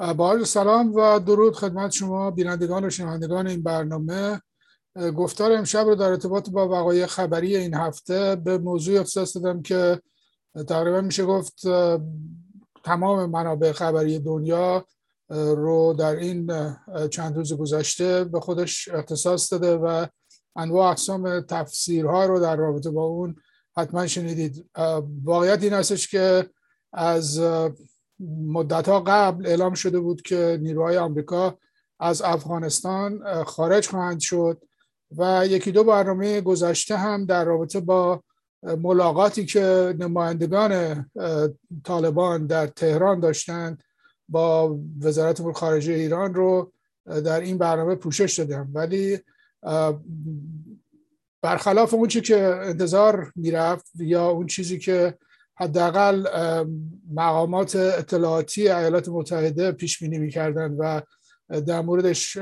با سلام و درود خدمت شما بینندگان و شنوندگان این برنامه. گفتار امشب رو در ارتباط با وقایع خبری این هفته به موضوع اختصاص دادم که تقریبا میشه گفت تمام منابع خبری دنیا رو در این چند روز گذشته به خودش اختصاص داده و انواع اقسام تفسیرها رو در رابطه با اون حتما شنیدید. واقعیت این هستش که از مدت ها قبل اعلام شده بود که نیروهای آمریکا از افغانستان خارج خواهند شد و یکی دو برنامه گذشته هم در رابطه با ملاقاتی که نمایندگان طالبان در تهران داشتند با وزارت امور خارجه ایران رو در این برنامه پوشش دادم ولی برخلاف اون چی که انتظار می‌رفت یا اون چیزی که حداقل مقامات اطلاعاتی ایالات متحده پیش بینی می‌کردند و در موردش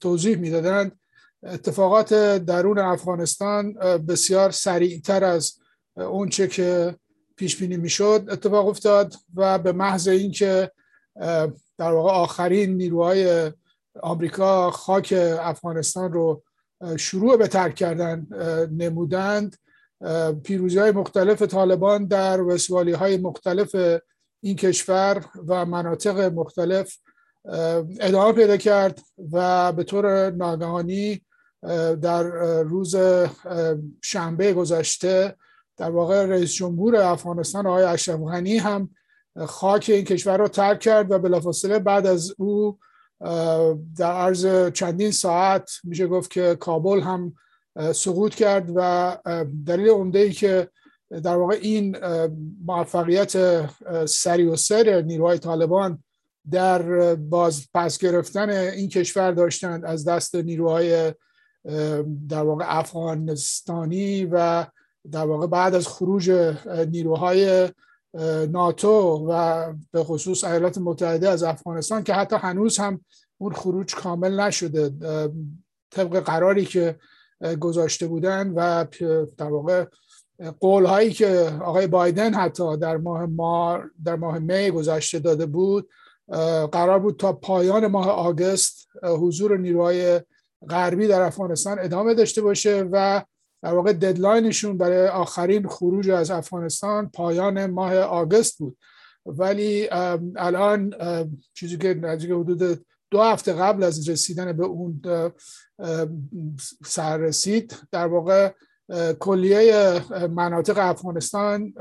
توضیح می‌دادند. اتفاقات درون افغانستان بسیار سریعتر از اون چه که پیش بینی می‌شد اتفاق افتاد و به محض اینکه در واقع آخرین نیروهای آمریکا خاک افغانستان رو شروع به ترک کردن نمودند پیروزی های مختلف طالبان در وسوالی های مختلف این کشور و مناطق مختلف ادامه پیدا کرد و به طور ناگهانی در روز شنبه گذشته در واقع رئیس جمهور افغانستان آقای اشرف غنی هم خاک این کشور را ترک کرد و بلافاصله بعد از او در عرض چندین ساعت میشه گفت که کابل هم سقوط کرد و دلیل عمده ای که در واقع این موفقیت سری و سر نیروهای طالبان در باز پس گرفتن این کشور داشتند از دست نیروهای در واقع افغانستانی و در واقع بعد از خروج نیروهای ناتو و به خصوص ایالات متحده از افغانستان که حتی هنوز هم اون خروج کامل نشده. طبق قراری که گذاشته بودن و در واقع قول هایی که آقای بایدن حتی در ماه مار در ماه می گذشته داده بود قرار بود تا پایان ماه آگست حضور نیروهای غربی در افغانستان ادامه داشته باشه و در واقع ددلاینشون برای آخرین خروج از افغانستان پایان ماه آگست بود. ولی الان چیزی که نزدیک حدود دو هفته قبل از رسیدن به اون سر رسید در واقع کلیه مناطق افغانستان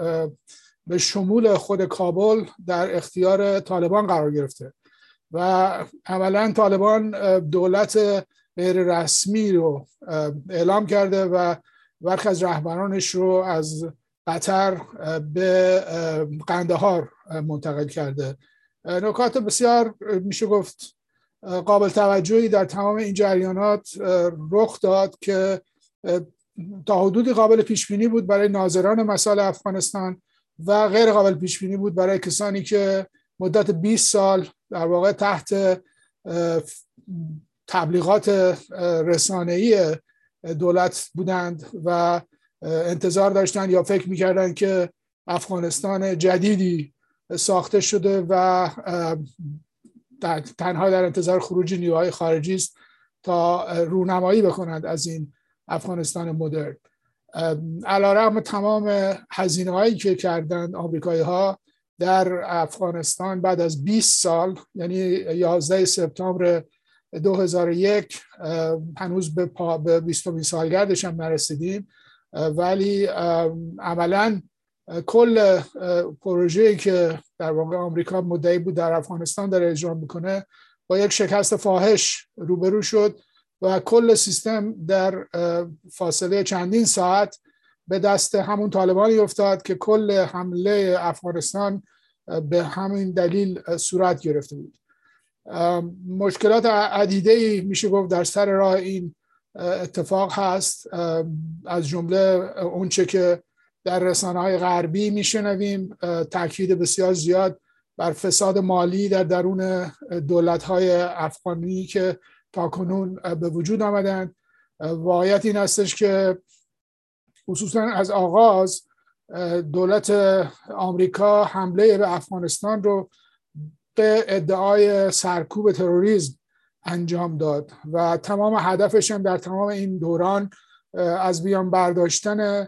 به شمول خود کابل در اختیار طالبان قرار گرفته و عملا طالبان دولت غیر رسمی رو اعلام کرده و برخی از رهبرانش رو از قطر به قندهار منتقل کرده. نکات بسیار میشه گفت قابل توجهی در تمام این جریانات رخ داد که تا حدودی قابل پیش بینی بود برای ناظران مسائل افغانستان و غیر قابل پیش بینی بود برای کسانی که مدت 20 سال در واقع تحت تبلیغات رسانه‌ای دولت بودند و انتظار داشتند یا فکر می‌کردند که افغانستان جدیدی ساخته شده و تنها در انتظار خروج نیروهای خارجی است تا رونمایی بکنند از این افغانستان مدرن. علیرغم تمام هزینه هایی که کردند آمریکایی ها در افغانستان بعد از 20 سال یعنی 11 سپتامبر 2001 هنوز به, پا به 20 سالگردش هم نرسیدیم. ولی عملا کل پروژه‌ای که در واقع آمریکا مدعی بود در افغانستان داره اجرا می‌کنه با یک شکست فاحش روبرو شد و کل سیستم در فاصله چندین ساعت به دست همون طالبانی افتاد که کل حمله افغانستان به همین دلیل صورت گرفته بود. مشکلات عدیده میشه گفت در سر راه این اتفاق هست. از جمله اونچه که در رسانه های غربی میشنویم تاکید بسیار زیاد بر فساد مالی در درون دولت های افغانی که تاکنون به وجود آمدند. واقعیت این هستش که خصوصا از آغاز دولت آمریکا حمله به افغانستان رو ادعای سرکوب تروریسم انجام داد و تمام هدفش هم در تمام این دوران از بیان برداشتن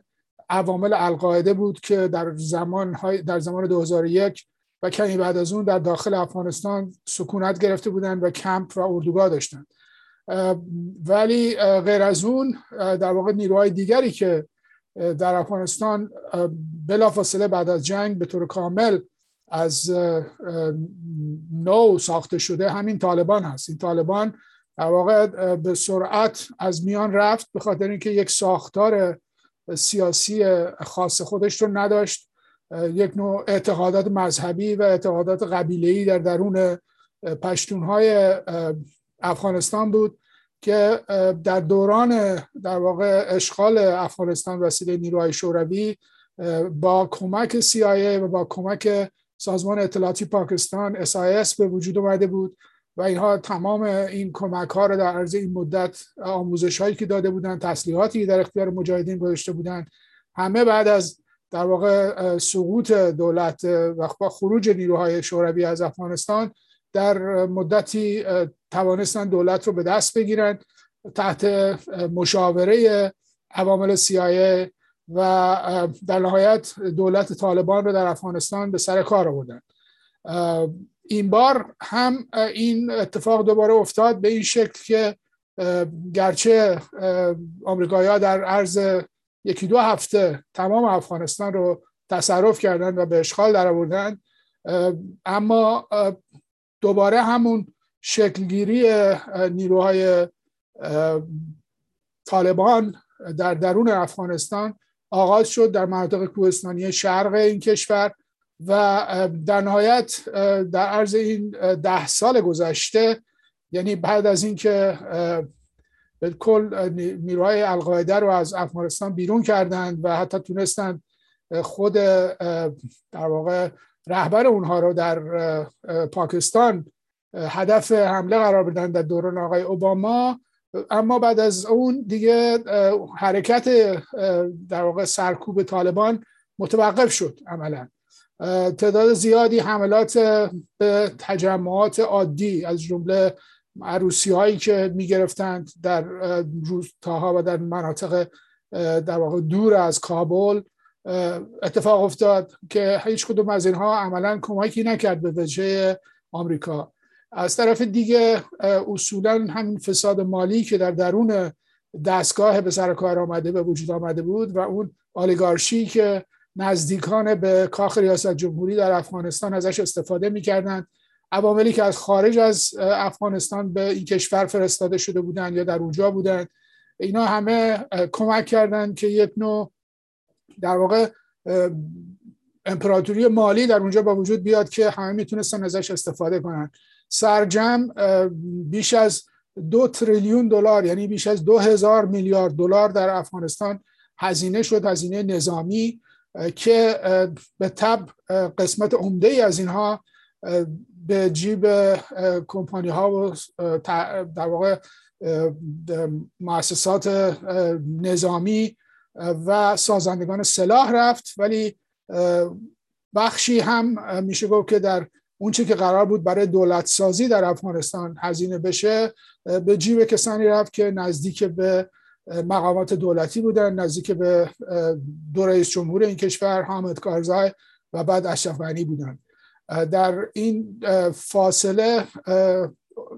عوامل القاعده بود که در زمان در زمان 2001 و کمی بعد از اون در داخل افغانستان سکونت گرفته بودند و کمپ و اردوگاه داشتند. ولی غیر از اون در واقع نیروهای دیگری که در افغانستان بلافاصله بعد از جنگ به طور کامل از نو ساخته شده همین طالبان هست. این طالبان در واقع به سرعت از میان رفت به خاطر اینکه یک ساختار سیاسی خاص خودش رو نداشت. یک نوع اعتقادات مذهبی و اعتقادات قبیله‌ای در درون پشتونهای افغانستان بود که در دوران در واقع اشغال افغانستان وسیله نیروهای شوروی با کمک CIA و با کمک سازمان اطلاعاتی پاکستان SIS به وجود اومده بود. و اینها تمام این کمک ها رو در عرض این مدت آموزش هایی که داده بودند تسلیحاتی در اختیار مجاهدین گذاشته بودند همه بعد از در واقع سقوط دولت و خروج نیروهای شوروی از افغانستان در مدتی توانستن دولت رو به دست بگیرن تحت مشاوره عوامل CIA و در نهایت دولت طالبان رو در افغانستان به سر کار آوردن. این بار هم این اتفاق دوباره افتاد به این شکل که گرچه آمریکایی ها در عرض یکی دو هفته تمام افغانستان رو تصرف کردند و به اشغال در آوردن اما دوباره همون شکلگیری نیروهای طالبان در درون افغانستان آغاز شد در مناطق کوهستانی شرق این کشور. و در نهایت در عرض این ده سال گذشته یعنی بعد از اینکه کل نیروهای القاعده رو از افغانستان بیرون کردند و حتی تونستند خود در واقع رهبر اونها رو در پاکستان هدف حمله قرار بدن در دوران آقای اوباما اما بعد از اون دیگه حرکت در واقع سرکوب طالبان متوقف شد عملا. تعداد زیادی حملات به تجمعات عادی از جمله عروسی هایی که می گرفتند در روستاها و در مناطق در واقع دور از کابل اتفاق افتاد که هیچ کدوم از اینها عملا کمکی نکرد به وجه آمریکا. از طرف دیگه اصولا همین فساد مالی که در درون دستگاه به سر کار آمده به وجود آمده بود و اون آلیگارشی که نزدیکان به کاخ ریاست جمهوری در افغانستان ازش استفاده می‌کردند. عواملی که از خارج از افغانستان به این کشور فرستاده شده بودند یا در اونجا بودند اینا همه کمک کردند که یک نوع در واقع امپراتوری مالی در اونجا با وجود بیاد که همه می‌تونستن ازش استفاده کنند سرجم بیش از دو تریلیون دلار یعنی بیش از دو هزار میلیارد دلار در افغانستان هزینه شد هزینه نظامی. که به تب قسمت عمده ای از اینها به جیب کمپانی ها و در واقع مؤسسات نظامی و سازندگان سلاح رفت. ولی بخشی هم میشه گفت که در اونچه که قرار بود برای دولت سازی در افغانستان هزینه بشه به جیب کسانی رفت که نزدیک به مقامات دولتی بودن نزدیک به دو رئیس جمهور این کشور حامد کارزای و بعد اشرف غنی بودن. در این فاصله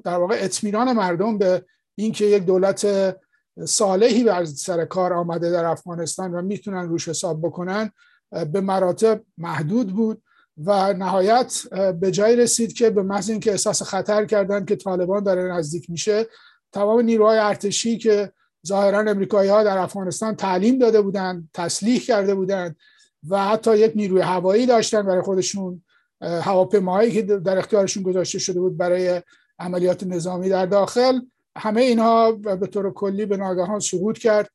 در واقع اطمینان مردم به اینکه یک دولت صالحی بر سر کار آمده در افغانستان و می‌تونن روش حساب بکنن به مراتب محدود بود و نهایت به جای رسید که به محض اینکه احساس خطر کردن که طالبان داره نزدیک میشه تمام نیروهای ارتشی که ظاهرا امریکایی ها در افغانستان تعلیم داده بودند تسلیح کرده بودند و حتی یک نیروی هوایی داشتن برای خودشون هواپیماهایی که در اختیارشون گذاشته شده بود برای عملیات نظامی در داخل. همه اینها به طور کلی به ناگهان سقوط کرد.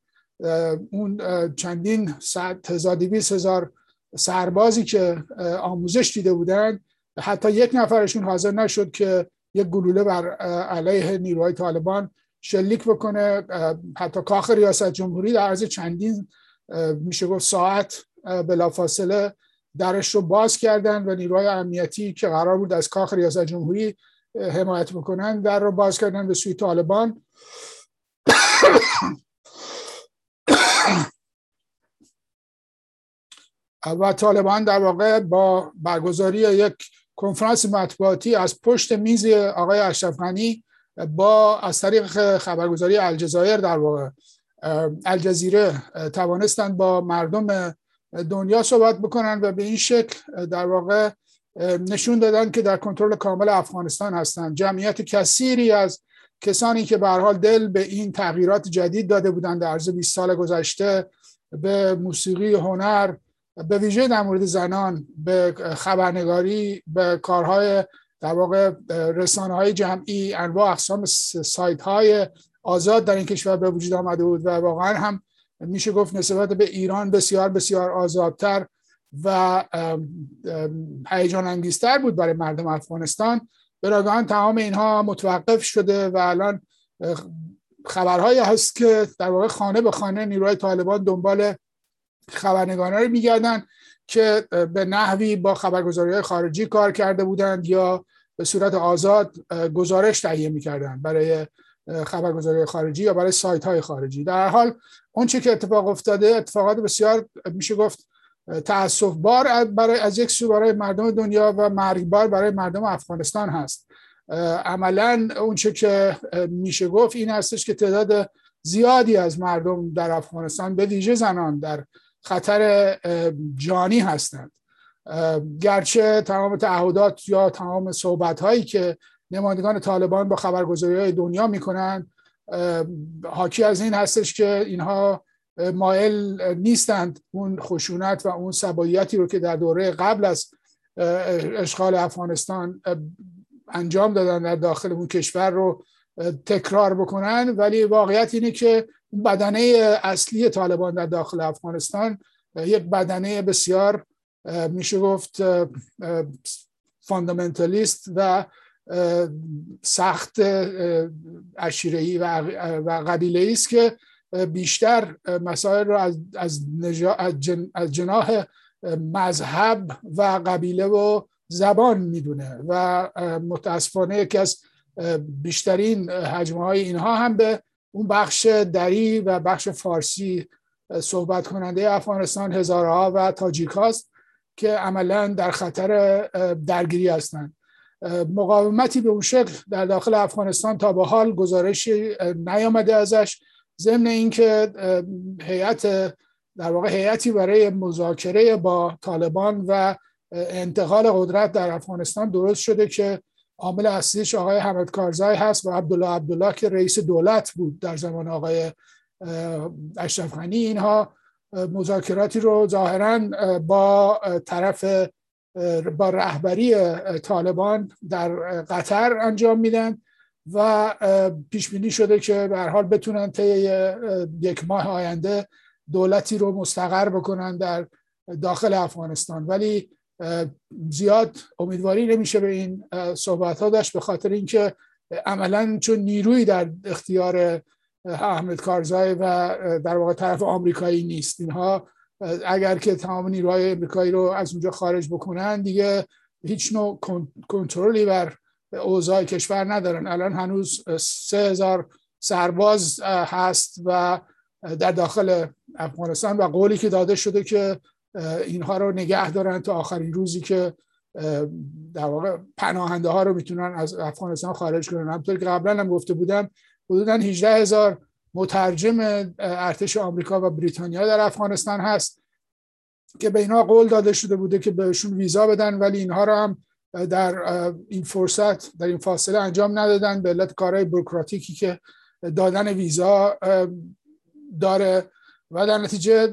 اون چندین صد هزار دیویس هزار سربازی که آموزش دیده بودند حتی یک نفرشون حاضر نشد که یک گلوله بر علیه نیروهای طالبان شلیک بکنه حتی کاخ ریاست جمهوری در عرض چندین میشه گفت ساعت بلافاصله درش رو باز کردن و نیروهای امنیتی که قرار بود از کاخ ریاست جمهوری حمایت بکنن در رو باز کردن به سوی طالبان. و طالبان در واقع با برگزاری یک کنفرانس مطبوعاتی از پشت میز آقای اشرف غنی با از طریق خبرگزاری الجزایر در واقع الجزیره توانستند با مردم دنیا صحبت بکنن و به این شکل در واقع نشون دادن که در کنترل کامل افغانستان هستند. جمعیت کثیری از کسانی که به حال دل به این تغییرات جدید داده بودند در عرض 20 سال گذشته به موسیقی هنر به ویژه در مورد زنان به خبرنگاری به کارهای در واقع رسانه های جمعی انواع اقسام سایت های آزاد در این کشور به وجود آمده بود و واقعا هم میشه گفت نسبت به ایران بسیار بسیار آزادتر و هیجان انگیزتر بود برای مردم افغانستان. براگان تمام اینها متوقف شده و الان خبرهایی هست که در واقع خانه به خانه نیروهای طالبان دنبال خبرنگاران رو میگردن. که به نحوی با خبرگزاری خارجی کار کرده بودند یا به صورت آزاد گزارش تهیه می‌کردن برای خبرگزاری خارجی یا برای سایت های خارجی. در حال اون چی که اتفاق افتاده اتفاقات بسیار میشه گفت تاسف بار برای از یک سو برای مردم دنیا و مرگبار برای مردم افغانستان هست. عملا اون چه که میشه گفت این هستش که تعداد زیادی از مردم در افغانستان به ویژه زنان در خطر جانی هستند. گرچه تمام تعهدات یا تمام صحبت هایی که نمایندگان طالبان با خبرگزاری های دنیا می‌کنند حاکی از این هستش که اینها مایل نیستند اون خشونت و اون سباییتی رو که در دوره قبل از اشغال افغانستان انجام دادن در داخل اون کشور رو تکرار بکنن. ولی واقعیت اینه که بدنه اصلی طالبان در داخل افغانستان یک بدنه بسیار میشه گفت فاندامنتالیست و سخت اشیرهی و قبیله است که بیشتر مسائل رو از, از, از جناح مذهب و قبیله و زبان می‌دونه و متاسفانه یکی از بیشترین حجمه های اینها هم به اون بخش دری و بخش فارسی صحبت کننده افغانستان هزارها و تاجیک هاست که عملا در خطر درگیری هستند. مقاومتی به اون شکل در داخل افغانستان تا به حال گزارشی نیامده ازش. ضمن اینکه هیئت در واقع هیئتی برای مذاکره با طالبان و انتقال قدرت در افغانستان درست شده که عامل اصلیش آقای حمد کارزای هست و عبدالله عبدالله که رئیس دولت بود در زمان آقای اشرف غنی. اینها مذاکراتی رو ظاهرا با طرف با رهبری طالبان در قطر انجام میدن و پیش بینی شده که به حال بتونن طی یک ماه آینده دولتی رو مستقر بکنن در داخل افغانستان. ولی زیاد امیدواری نمیشه به این صحبت ها داشت به خاطر اینکه عملا چون نیروی در اختیار احمد کارزای و در واقع طرف آمریکایی نیست. اینها اگر که تمام نیروهای آمریکایی رو از اونجا خارج بکنن دیگه هیچ نوع کنترلی بر اوضاع کشور ندارن. الان هنوز سه هزار سرباز هست و در داخل افغانستان و قولی که داده شده که اینها رو نگه دارن تا آخرین روزی که در واقع پناهنده ها رو می‌تونن از افغانستان خارج کنن. همطور که قبلا هم گفته بودم حدودا 18 هزار مترجم ارتش آمریکا و بریتانیا در افغانستان هست که به اینها قول داده شده بوده که بهشون ویزا بدن ولی اینها رو هم در این فرصت در این فاصله انجام ندادن. به علت کارهای بروکراتیکی که دادن ویزا داره و در نتیجه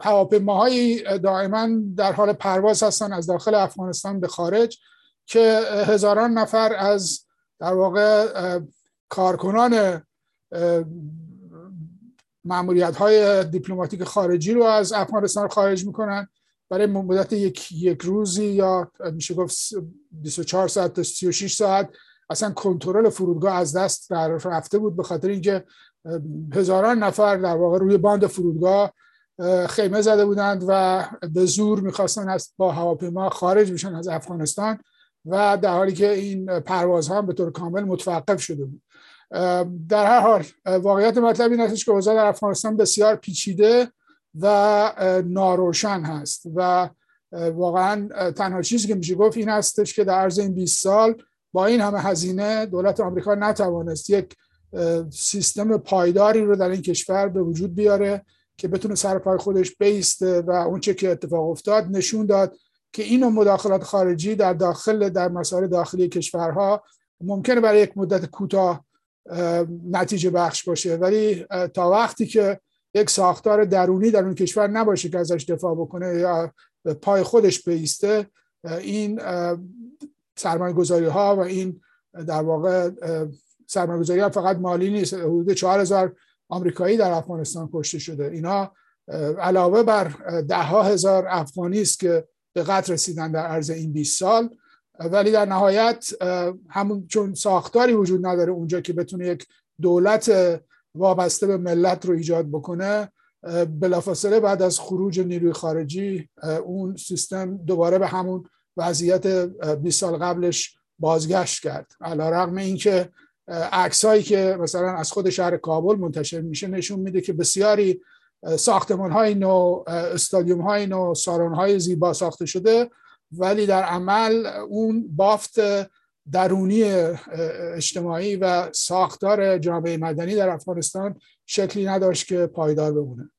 هواپیماهایی دائما در حال پرواز هستن از داخل افغانستان به خارج که هزاران نفر از در واقع کارکنان معمولیت های دیپلماتیک خارجی رو از افغانستان خارج می‌کنن. برای مدت یک, یک روزی یا میشه گفت 24 ساعت تا 36 ساعت اصلا کنترل فرودگاه از دست رفته بود به خاطر اینکه هزاران نفر در واقع روی باند فرودگاه خیمه زده بودند و به زور می‌خواستن با هواپیما خارج بشن از افغانستان و در حالی که این پروازها هم به طور کامل متوقف شده بود. در هر حال واقعیت مطلب این است که اوضاع در افغانستان بسیار پیچیده و ناروشن هست و واقعا تنها چیزی که میشه گفت این هستش که در عرض این 20 سال با این همه هزینه دولت آمریکا نتوانست یک سیستم پایداری رو در این کشور به وجود بیاره که بتونه سر پای خودش بیسته و اونچه که اتفاق افتاد نشون داد که این مداخلات خارجی در داخل در مسائل داخلی کشورها ممکنه برای یک مدت کوتاه نتیجه بخش باشه. ولی تا وقتی که یک ساختار درونی در اون کشور نباشه که ازش دفاع بکنه یا پای خودش بیسته این سرمایه گذاری ها و این در واقع سرمایه گذاری ها فقط مالی نیست. حدود 4000 آمریکایی در افغانستان کشته شده. اینا علاوه بر ده ها هزار افغانی است که به قتل رسیدن در عرض این 20 سال. ولی در نهایت همون چون ساختاری وجود نداره اونجا که بتونه یک دولت وابسته به ملت رو ایجاد بکنه بلافاصله بعد از خروج نیروی خارجی اون سیستم دوباره به همون وضعیت 20 سال قبلش بازگشت کرد. علا رقم اینکه عکسایی که مثلا از خود شهر کابل منتشر میشه نشون میده که بسیاری ساختمان های نو استادیوم های نو سارون های زیبا ساخته شده ولی در عمل اون بافت درونی اجتماعی و ساختار جامعه مدنی در افغانستان شکلی نداشت که پایدار بمونه.